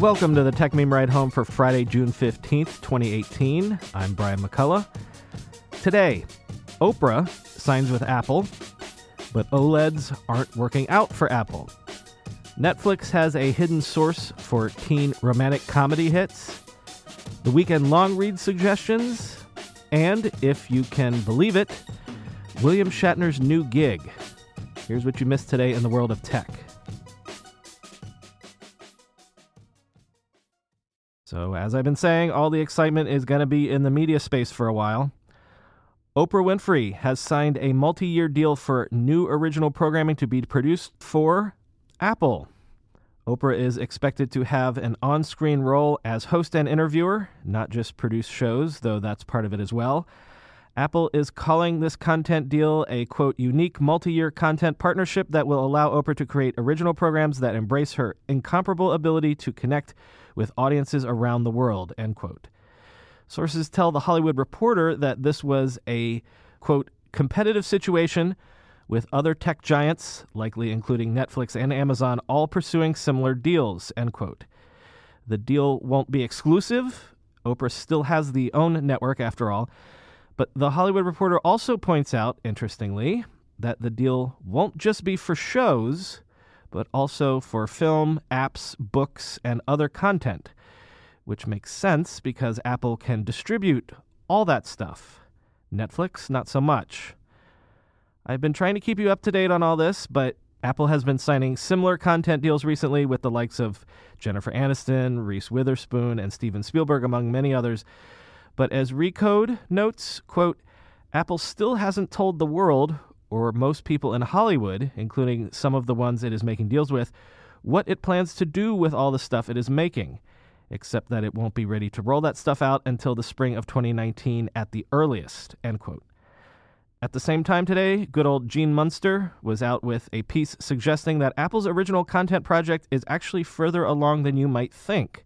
Welcome to the Techmeme Ride Home for Friday, June 15th, 2018. I'm Brian McCullough. Today, Oprah signs with Apple, but OLEDs aren't working out for Apple. Netflix has a hidden source for teen romantic comedy hits, the weekend long read suggestions, and, if you can believe it, William Shatner's new gig. Here's what you missed today in the world of tech. So, as I've been saying, all the excitement is going to be in the media space for a while. Oprah Winfrey has signed a multi year deal for new original programming to be produced for Apple. Oprah is expected to have an on screen role as host and interviewer, not just produce shows, though that's part of it as well. Apple is calling this content deal a quote unique multi-year content partnership that will allow Oprah to create original programs that embrace her incomparable ability to connect with audiences around the world end quote. Sources tell the Hollywood Reporter that this was a quote competitive situation with other tech giants, likely including Netflix and Amazon, all pursuing similar deals end quote. The deal won't be exclusive. Oprah still has the own network after all but the Hollywood Reporter also points out, interestingly, that the deal won't just be for shows, but also for film, apps, books, and other content, which makes sense because Apple can distribute all that stuff. Netflix, not so much. I've been trying to keep you up to date on all this, but Apple has been signing similar content deals recently with the likes of Jennifer Aniston, Reese Witherspoon, and Steven Spielberg, among many others. But as Recode notes, quote, Apple still hasn't told the world, or most people in Hollywood, including some of the ones it is making deals with, what it plans to do with all the stuff it is making, except that it won't be ready to roll that stuff out until the spring of 2019 at the earliest, end quote. At the same time today, good old Gene Munster was out with a piece suggesting that Apple's original content project is actually further along than you might think.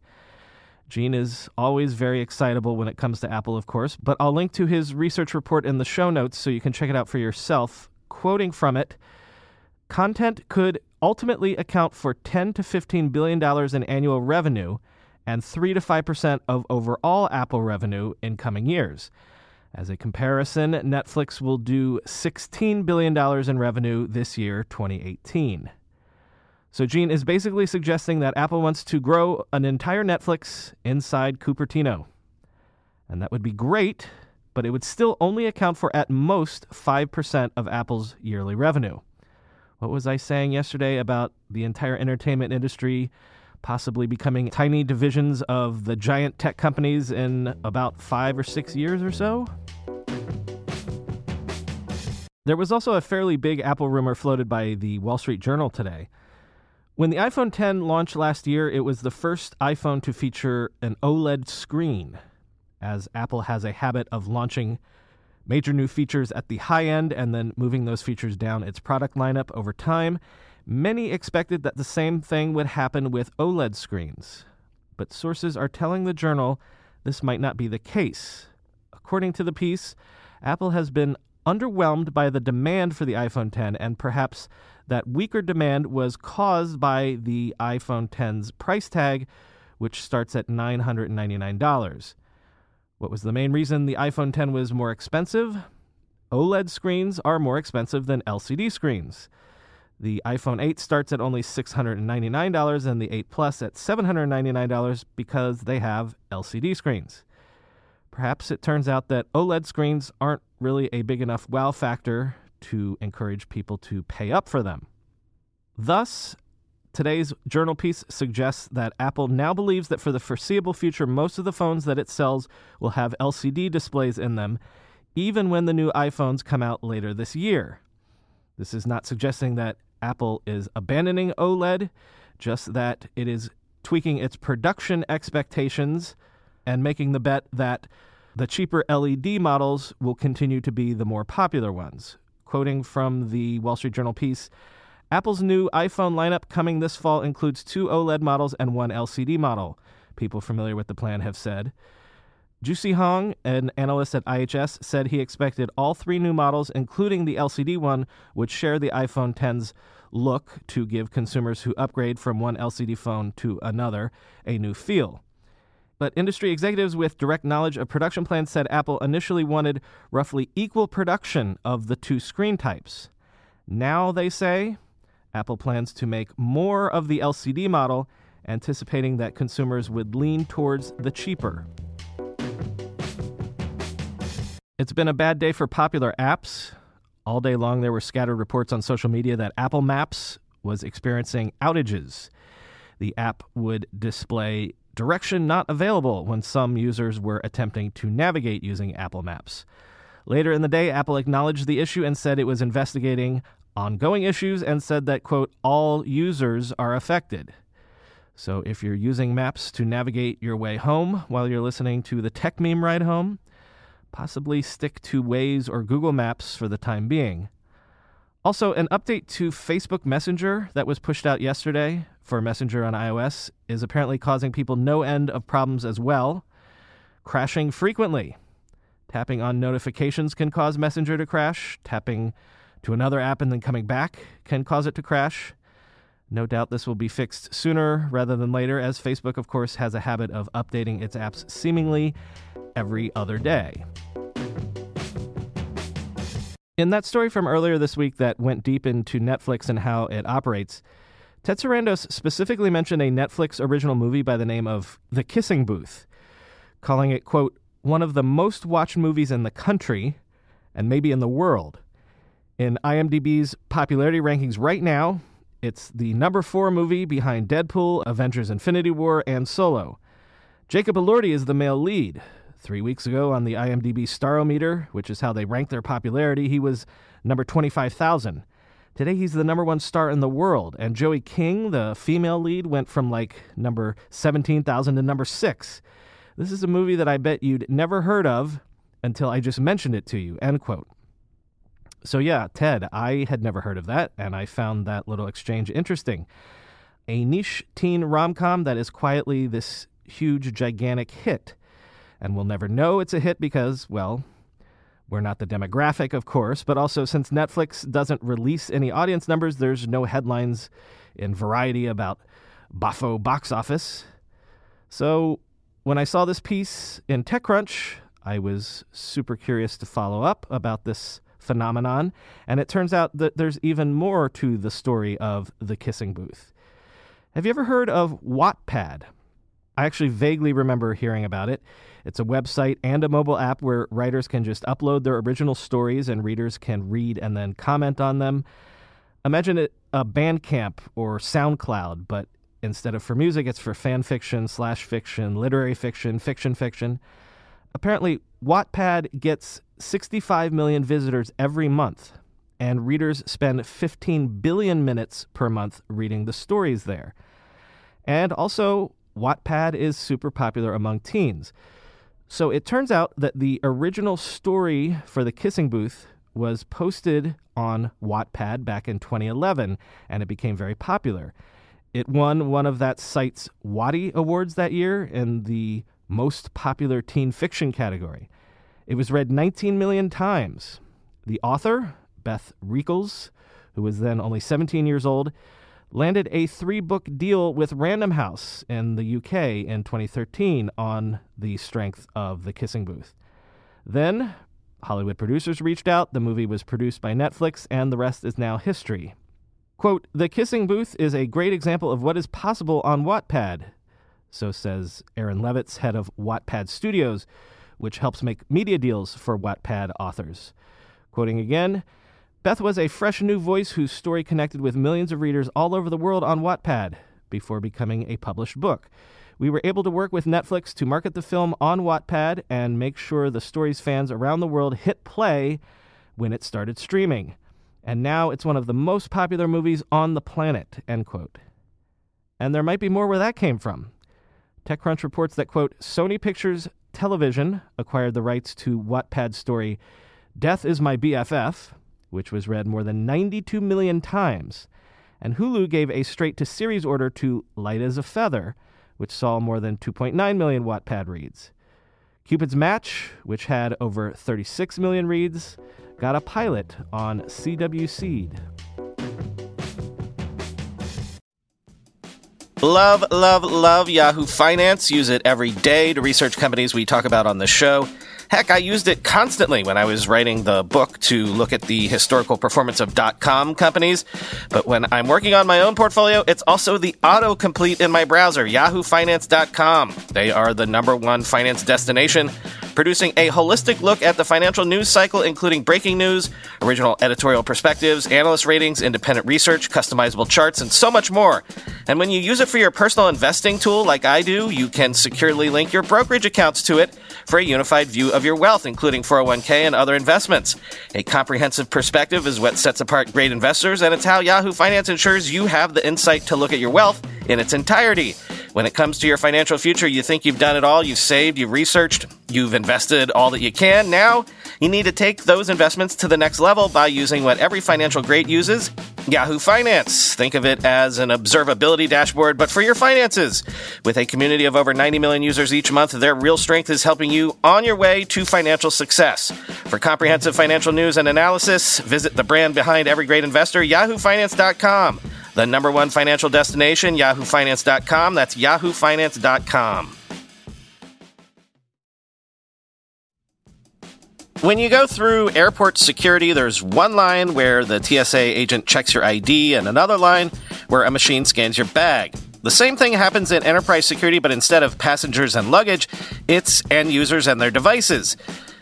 Gene is always very excitable when it comes to Apple, of course, but I'll link to his research report in the show notes so you can check it out for yourself. Quoting from it, content could ultimately account for 10 to 15 billion dollars in annual revenue and 3 to 5% of overall Apple revenue in coming years. As a comparison, Netflix will do $16 billion in revenue this year, 2018. So Gene is basically suggesting that Apple wants to grow an entire Netflix inside Cupertino. And that would be great, but it would still only account for at most 5% of Apple's yearly revenue. What was I saying yesterday about the entire entertainment industry possibly becoming tiny divisions of the giant tech companies in about five or six years or so? There was also a fairly big Apple rumor floated by the Wall Street Journal today when the iPhone 10 launched last year, it was the first iPhone to feature an OLED screen, as Apple has a habit of launching major new features at the high end and then moving those features down its product lineup over time. Many expected that the same thing would happen with OLED screens, but sources are telling the journal this might not be the case. According to the piece, Apple has been underwhelmed by the demand for the iPhone 10 and perhaps that weaker demand was caused by the iPhone 10's price tag, which starts at $999. What was the main reason the iPhone 10 was more expensive? OLED screens are more expensive than LCD screens. The iPhone 8 starts at only $699 and the 8 Plus at $799 because they have LCD screens. Perhaps it turns out that OLED screens aren't really a big enough wow factor to encourage people to pay up for them. Thus, today's journal piece suggests that Apple now believes that for the foreseeable future, most of the phones that it sells will have LCD displays in them, even when the new iPhones come out later this year. This is not suggesting that Apple is abandoning OLED, just that it is tweaking its production expectations and making the bet that the cheaper LED models will continue to be the more popular ones. Quoting from the Wall Street Journal piece, Apple's new iPhone lineup coming this fall includes two OLED models and one LCD model, people familiar with the plan have said. Juicy Hong, an analyst at IHS, said he expected all three new models, including the LCD one, would share the iPhone 10's look to give consumers who upgrade from one LCD phone to another a new feel. But industry executives with direct knowledge of production plans said Apple initially wanted roughly equal production of the two screen types. Now, they say, Apple plans to make more of the LCD model, anticipating that consumers would lean towards the cheaper. It's been a bad day for popular apps. All day long, there were scattered reports on social media that Apple Maps was experiencing outages. The app would display direction not available when some users were attempting to navigate using Apple Maps. Later in the day, Apple acknowledged the issue and said it was investigating ongoing issues and said that, quote, all users are affected. So if you're using maps to navigate your way home while you're listening to the techmeme ride home, possibly stick to Waze or Google Maps for the time being. Also, an update to Facebook Messenger that was pushed out yesterday for Messenger on iOS is apparently causing people no end of problems as well, crashing frequently. Tapping on notifications can cause Messenger to crash. Tapping to another app and then coming back can cause it to crash. No doubt this will be fixed sooner rather than later, as Facebook, of course, has a habit of updating its apps seemingly every other day. In that story from earlier this week that went deep into Netflix and how it operates, Ted Sarandos specifically mentioned a Netflix original movie by the name of The Kissing Booth, calling it, quote, one of the most watched movies in the country and maybe in the world. In IMDb's popularity rankings right now, it's the number four movie behind Deadpool, Avengers Infinity War, and Solo. Jacob Elordi is the male lead. Three weeks ago on the IMDb Starometer, which is how they rank their popularity, he was number 25,000. Today he's the number one star in the world, and Joey King, the female lead, went from like number 17,000 to number six. This is a movie that I bet you'd never heard of until I just mentioned it to you. End quote. So, yeah, Ted, I had never heard of that, and I found that little exchange interesting. A niche teen rom com that is quietly this huge, gigantic hit. And we'll never know it's a hit because, well, we're not the demographic, of course, but also since Netflix doesn't release any audience numbers, there's no headlines in Variety about Boffo box office. So when I saw this piece in TechCrunch, I was super curious to follow up about this phenomenon. And it turns out that there's even more to the story of the kissing booth. Have you ever heard of Wattpad? I actually vaguely remember hearing about it. It's a website and a mobile app where writers can just upload their original stories and readers can read and then comment on them. Imagine it a Bandcamp or SoundCloud, but instead of for music, it's for fan fiction, slash fiction, literary fiction, fiction fiction. Apparently, Wattpad gets 65 million visitors every month, and readers spend 15 billion minutes per month reading the stories there. And also, Wattpad is super popular among teens. So it turns out that the original story for The Kissing Booth was posted on Wattpad back in 2011, and it became very popular. It won one of that site's Watty Awards that year in the most popular teen fiction category. It was read 19 million times. The author, Beth Reekles, who was then only 17 years old, landed a three book deal with Random House in the UK in 2013 on the strength of The Kissing Booth. Then, Hollywood producers reached out, the movie was produced by Netflix, and the rest is now history. Quote, The Kissing Booth is a great example of what is possible on Wattpad, so says Aron Levitz, head of Wattpad Studios, which helps make media deals for Wattpad authors. Quoting again, Beth was a fresh new voice whose story connected with millions of readers all over the world on Wattpad before becoming a published book. We were able to work with Netflix to market the film on Wattpad and make sure the story's fans around the world hit play when it started streaming. And now it's one of the most popular movies on the planet, end quote. And there might be more where that came from. TechCrunch reports that, quote, Sony Pictures Television acquired the rights to Wattpad's story Death is My BFF, which was read more than 92 million times. And Hulu gave a straight to series order to Light as a Feather, which saw more than 2.9 million Wattpad reads. Cupid's Match, which had over 36 million reads, got a pilot on CW Seed. Love, love, love Yahoo Finance. Use it every day to research companies we talk about on the show. Heck, I used it constantly when I was writing the book to look at the historical performance of dot .com companies. But when I'm working on my own portfolio, it's also the autocomplete in my browser, yahoofinance.com. They are the number one finance destination producing a holistic look at the financial news cycle, including breaking news, original editorial perspectives, analyst ratings, independent research, customizable charts, and so much more. And when you use it for your personal investing tool, like I do, you can securely link your brokerage accounts to it for a unified view of your wealth, including 401k and other investments. A comprehensive perspective is what sets apart great investors, and it's how Yahoo Finance ensures you have the insight to look at your wealth in its entirety. When it comes to your financial future, you think you've done it all, you've saved, you've researched, you've invested all that you can. Now, you need to take those investments to the next level by using what every financial great uses Yahoo Finance. Think of it as an observability dashboard, but for your finances. With a community of over 90 million users each month, their real strength is helping you on your way to financial success. For comprehensive financial news and analysis, visit the brand behind every great investor, yahoofinance.com. The number one financial destination, yahoofinance.com. That's yahoofinance.com. When you go through airport security, there's one line where the TSA agent checks your ID and another line where a machine scans your bag. The same thing happens in enterprise security, but instead of passengers and luggage, it's end users and their devices.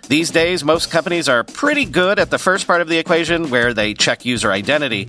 These days, most companies are pretty good at the first part of the equation where they check user identity,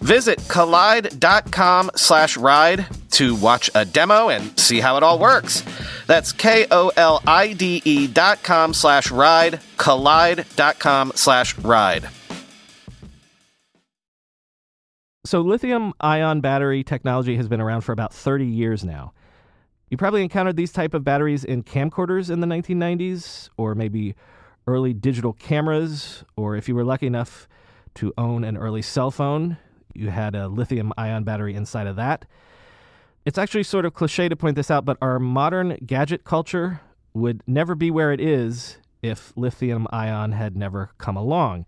Visit kolide.com slash ride to watch a demo and see how it all works. That's K-O-L-I-D-E dot com slash ride, kolide.com slash ride. So, lithium ion battery technology has been around for about 30 years now. You probably encountered these type of batteries in camcorders in the 1990s, or maybe early digital cameras, or if you were lucky enough to own an early cell phone, you had a lithium ion battery inside of that. It's actually sort of cliche to point this out, but our modern gadget culture would never be where it is if lithium ion had never come along.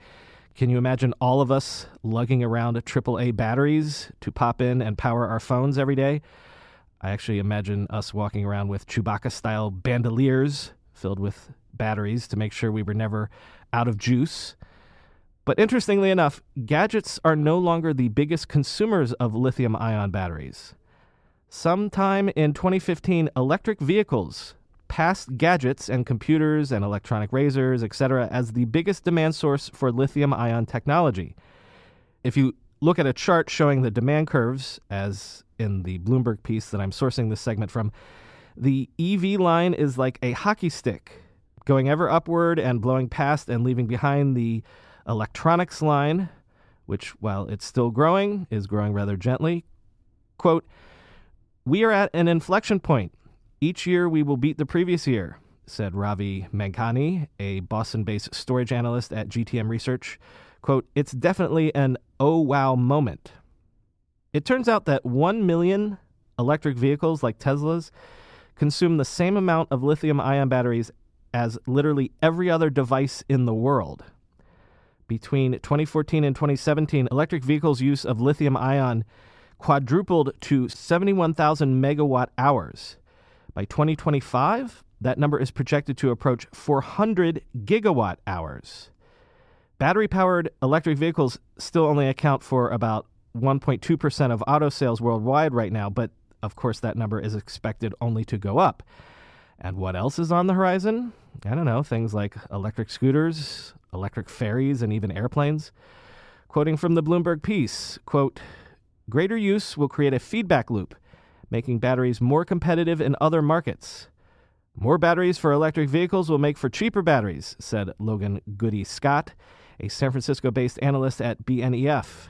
Can you imagine all of us lugging around AAA batteries to pop in and power our phones every day? I actually imagine us walking around with Chewbacca style bandoliers filled with batteries to make sure we were never out of juice. But interestingly enough, gadgets are no longer the biggest consumers of lithium ion batteries. Sometime in 2015, electric vehicles passed gadgets and computers and electronic razors, etc., as the biggest demand source for lithium ion technology. If you look at a chart showing the demand curves, as in the Bloomberg piece that I'm sourcing this segment from, the EV line is like a hockey stick, going ever upward and blowing past and leaving behind the electronics line, which, while it's still growing, is growing rather gently. Quote, We are at an inflection point. Each year we will beat the previous year, said Ravi Manghani, a Boston based storage analyst at GTM Research. Quote, It's definitely an oh wow moment. It turns out that 1 million electric vehicles like Tesla's consume the same amount of lithium ion batteries as literally every other device in the world. Between 2014 and 2017, electric vehicles' use of lithium ion quadrupled to 71,000 megawatt hours. By 2025, that number is projected to approach 400 gigawatt hours. Battery powered electric vehicles still only account for about 1.2% of auto sales worldwide right now, but of course, that number is expected only to go up. And what else is on the horizon? I don't know, things like electric scooters, electric ferries, and even airplanes. Quoting from the Bloomberg piece, quote, greater use will create a feedback loop, making batteries more competitive in other markets. More batteries for electric vehicles will make for cheaper batteries, said Logan Goldie-Scott, a San Francisco based analyst at BNEF.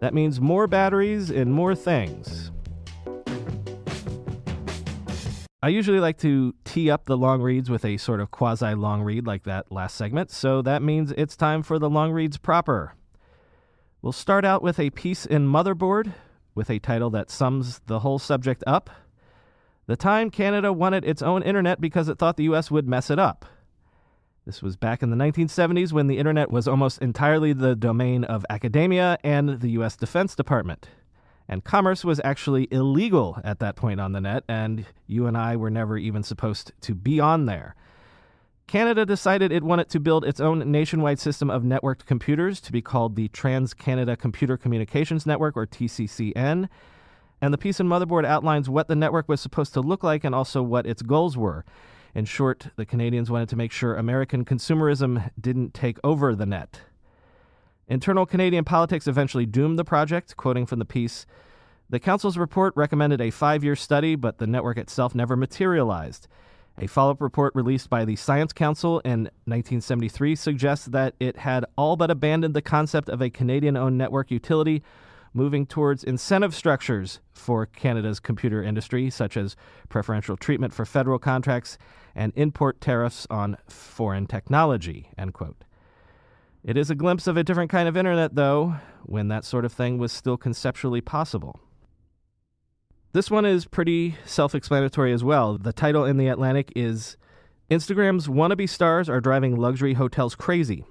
That means more batteries in more things. I usually like to tee up the long reads with a sort of quasi long read like that last segment, so that means it's time for the long reads proper. We'll start out with a piece in Motherboard with a title that sums the whole subject up. The time Canada wanted its own internet because it thought the US would mess it up. This was back in the 1970s when the internet was almost entirely the domain of academia and the US Defense Department. And commerce was actually illegal at that point on the net, and you and I were never even supposed to be on there. Canada decided it wanted to build its own nationwide system of networked computers to be called the Trans Canada Computer Communications Network, or TCCN. And the piece in Motherboard outlines what the network was supposed to look like and also what its goals were. In short, the Canadians wanted to make sure American consumerism didn't take over the net. Internal Canadian politics eventually doomed the project, quoting from the piece The Council's report recommended a five year study, but the network itself never materialized. A follow up report released by the Science Council in 1973 suggests that it had all but abandoned the concept of a Canadian owned network utility, moving towards incentive structures for Canada's computer industry, such as preferential treatment for federal contracts and import tariffs on foreign technology. End quote. It is a glimpse of a different kind of internet, though, when that sort of thing was still conceptually possible. This one is pretty self explanatory as well. The title in The Atlantic is Instagram's wannabe stars are driving luxury hotels crazy.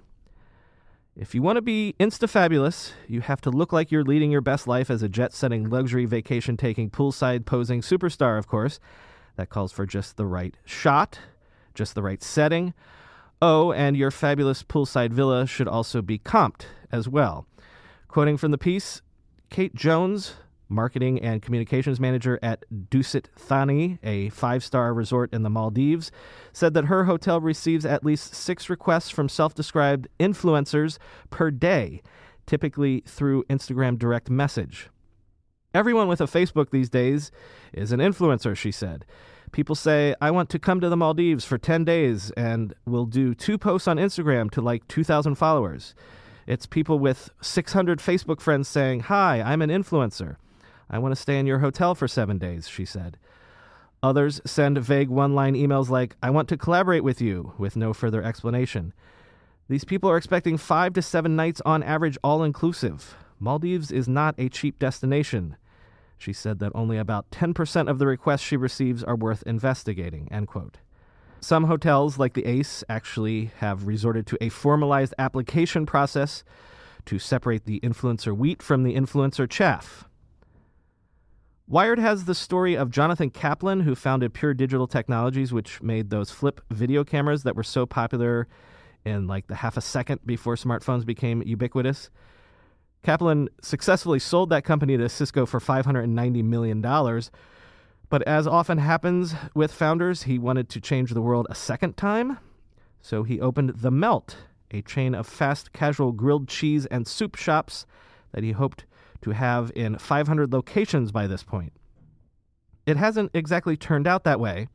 If you want to be insta fabulous, you have to look like you're leading your best life as a jet setting, luxury vacation taking, poolside posing superstar, of course. That calls for just the right shot, just the right setting, Oh, and your fabulous poolside villa should also be comped as well. Quoting from the piece, Kate Jones, marketing and communications manager at Dusit Thani, a five star resort in the Maldives, said that her hotel receives at least six requests from self described influencers per day, typically through Instagram direct message. Everyone with a Facebook these days is an influencer, she said. People say, I want to come to the Maldives for 10 days and will do two posts on Instagram to like 2,000 followers. It's people with 600 Facebook friends saying, Hi, I'm an influencer. I want to stay in your hotel for seven days, she said. Others send vague one line emails like, I want to collaborate with you, with no further explanation. These people are expecting five to seven nights on average, all inclusive. Maldives is not a cheap destination. She said that only about 10% of the requests she receives are worth investigating. End quote. Some hotels, like the Ace, actually have resorted to a formalized application process to separate the influencer wheat from the influencer chaff. Wired has the story of Jonathan Kaplan, who founded Pure Digital Technologies, which made those flip video cameras that were so popular in like the half a second before smartphones became ubiquitous. Kaplan successfully sold that company to Cisco for $590 million. But as often happens with founders, he wanted to change the world a second time. So he opened The Melt, a chain of fast casual grilled cheese and soup shops that he hoped to have in 500 locations by this point. It hasn't exactly turned out that way.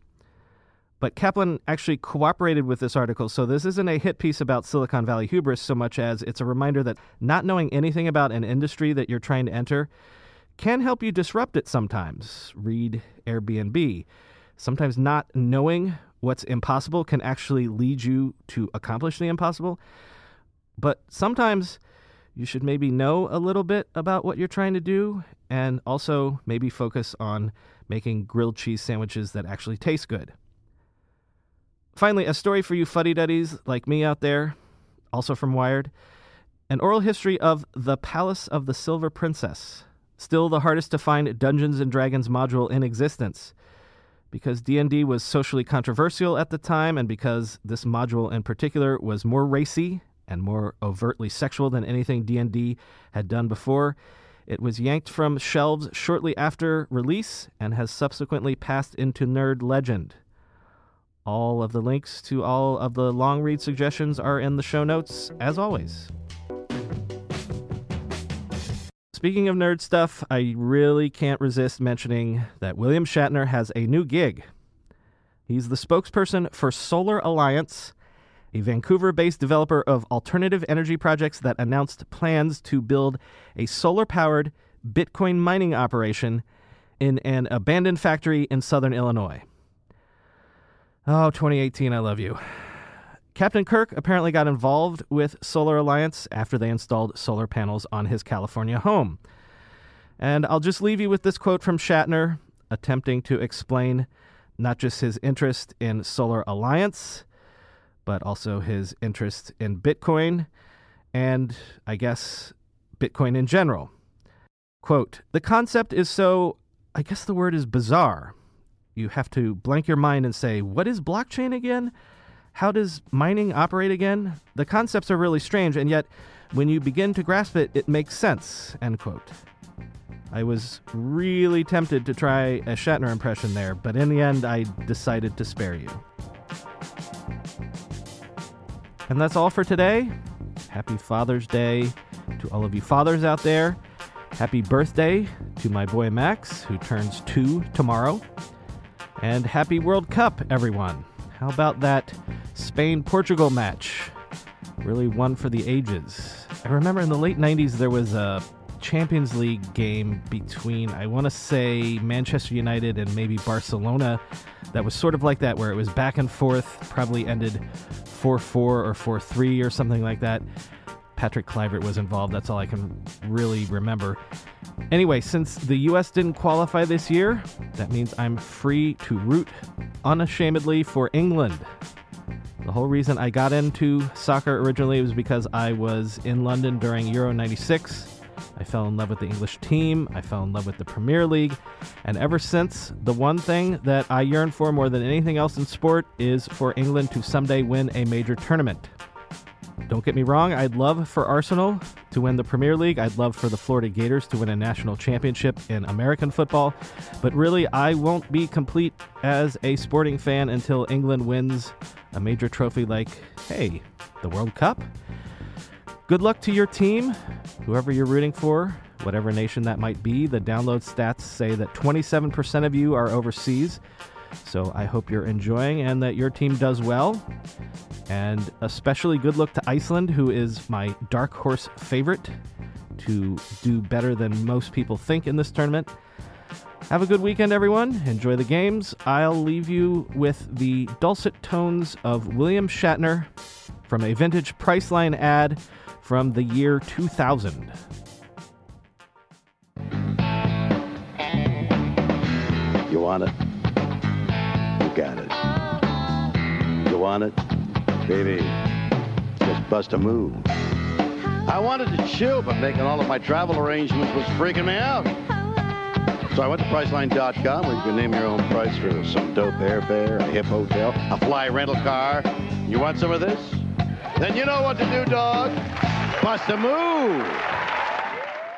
But Kaplan actually cooperated with this article, so this isn't a hit piece about Silicon Valley hubris so much as it's a reminder that not knowing anything about an industry that you're trying to enter can help you disrupt it sometimes. Read Airbnb. Sometimes not knowing what's impossible can actually lead you to accomplish the impossible. But sometimes you should maybe know a little bit about what you're trying to do and also maybe focus on making grilled cheese sandwiches that actually taste good. Finally, a story for you fuddy duddies like me out there, also from Wired. An oral history of The Palace of the Silver Princess. Still the hardest to find Dungeons and Dragons module in existence. Because D&D was socially controversial at the time and because this module in particular was more racy and more overtly sexual than anything D&D had done before, it was yanked from shelves shortly after release and has subsequently passed into nerd legend. All of the links to all of the long read suggestions are in the show notes, as always. Speaking of nerd stuff, I really can't resist mentioning that William Shatner has a new gig. He's the spokesperson for Solar Alliance, a Vancouver based developer of alternative energy projects that announced plans to build a solar powered Bitcoin mining operation in an abandoned factory in southern Illinois. Oh, 2018, I love you. Captain Kirk apparently got involved with Solar Alliance after they installed solar panels on his California home. And I'll just leave you with this quote from Shatner attempting to explain not just his interest in Solar Alliance, but also his interest in Bitcoin and, I guess, Bitcoin in general. Quote The concept is so, I guess the word is bizarre. You have to blank your mind and say, What is blockchain again? How does mining operate again? The concepts are really strange, and yet, when you begin to grasp it, it makes sense. End quote. I was really tempted to try a Shatner impression there, but in the end, I decided to spare you. And that's all for today. Happy Father's Day to all of you fathers out there. Happy birthday to my boy Max, who turns two tomorrow. And happy World Cup, everyone. How about that Spain Portugal match? Really one for the ages. I remember in the late 90s there was a Champions League game between, I want to say, Manchester United and maybe Barcelona that was sort of like that, where it was back and forth, probably ended 4 4 or 4 3 or something like that. Patrick Kluivert was involved. That's all I can really remember. Anyway, since the U.S. didn't qualify this year, that means I'm free to root unashamedly for England. The whole reason I got into soccer originally was because I was in London during Euro 96. I fell in love with the English team. I fell in love with the Premier League. And ever since, the one thing that I yearn for more than anything else in sport is for England to someday win a major tournament. Don't get me wrong, I'd love for Arsenal to win the Premier League. I'd love for the Florida Gators to win a national championship in American football. But really, I won't be complete as a sporting fan until England wins a major trophy like, hey, the World Cup. Good luck to your team, whoever you're rooting for, whatever nation that might be. The download stats say that 27% of you are overseas. So I hope you're enjoying and that your team does well. And especially good luck to Iceland, who is my dark horse favorite to do better than most people think in this tournament. Have a good weekend, everyone. Enjoy the games. I'll leave you with the dulcet tones of William Shatner from a vintage Priceline ad from the year 2000. You want it? Got it. You want it? Baby, just bust a move. I wanted to chill, but making all of my travel arrangements was freaking me out. So I went to Priceline.com where you can name your own price for some dope airfare, a hip hotel, a fly rental car. You want some of this? Then you know what to do, dog. Bust a move.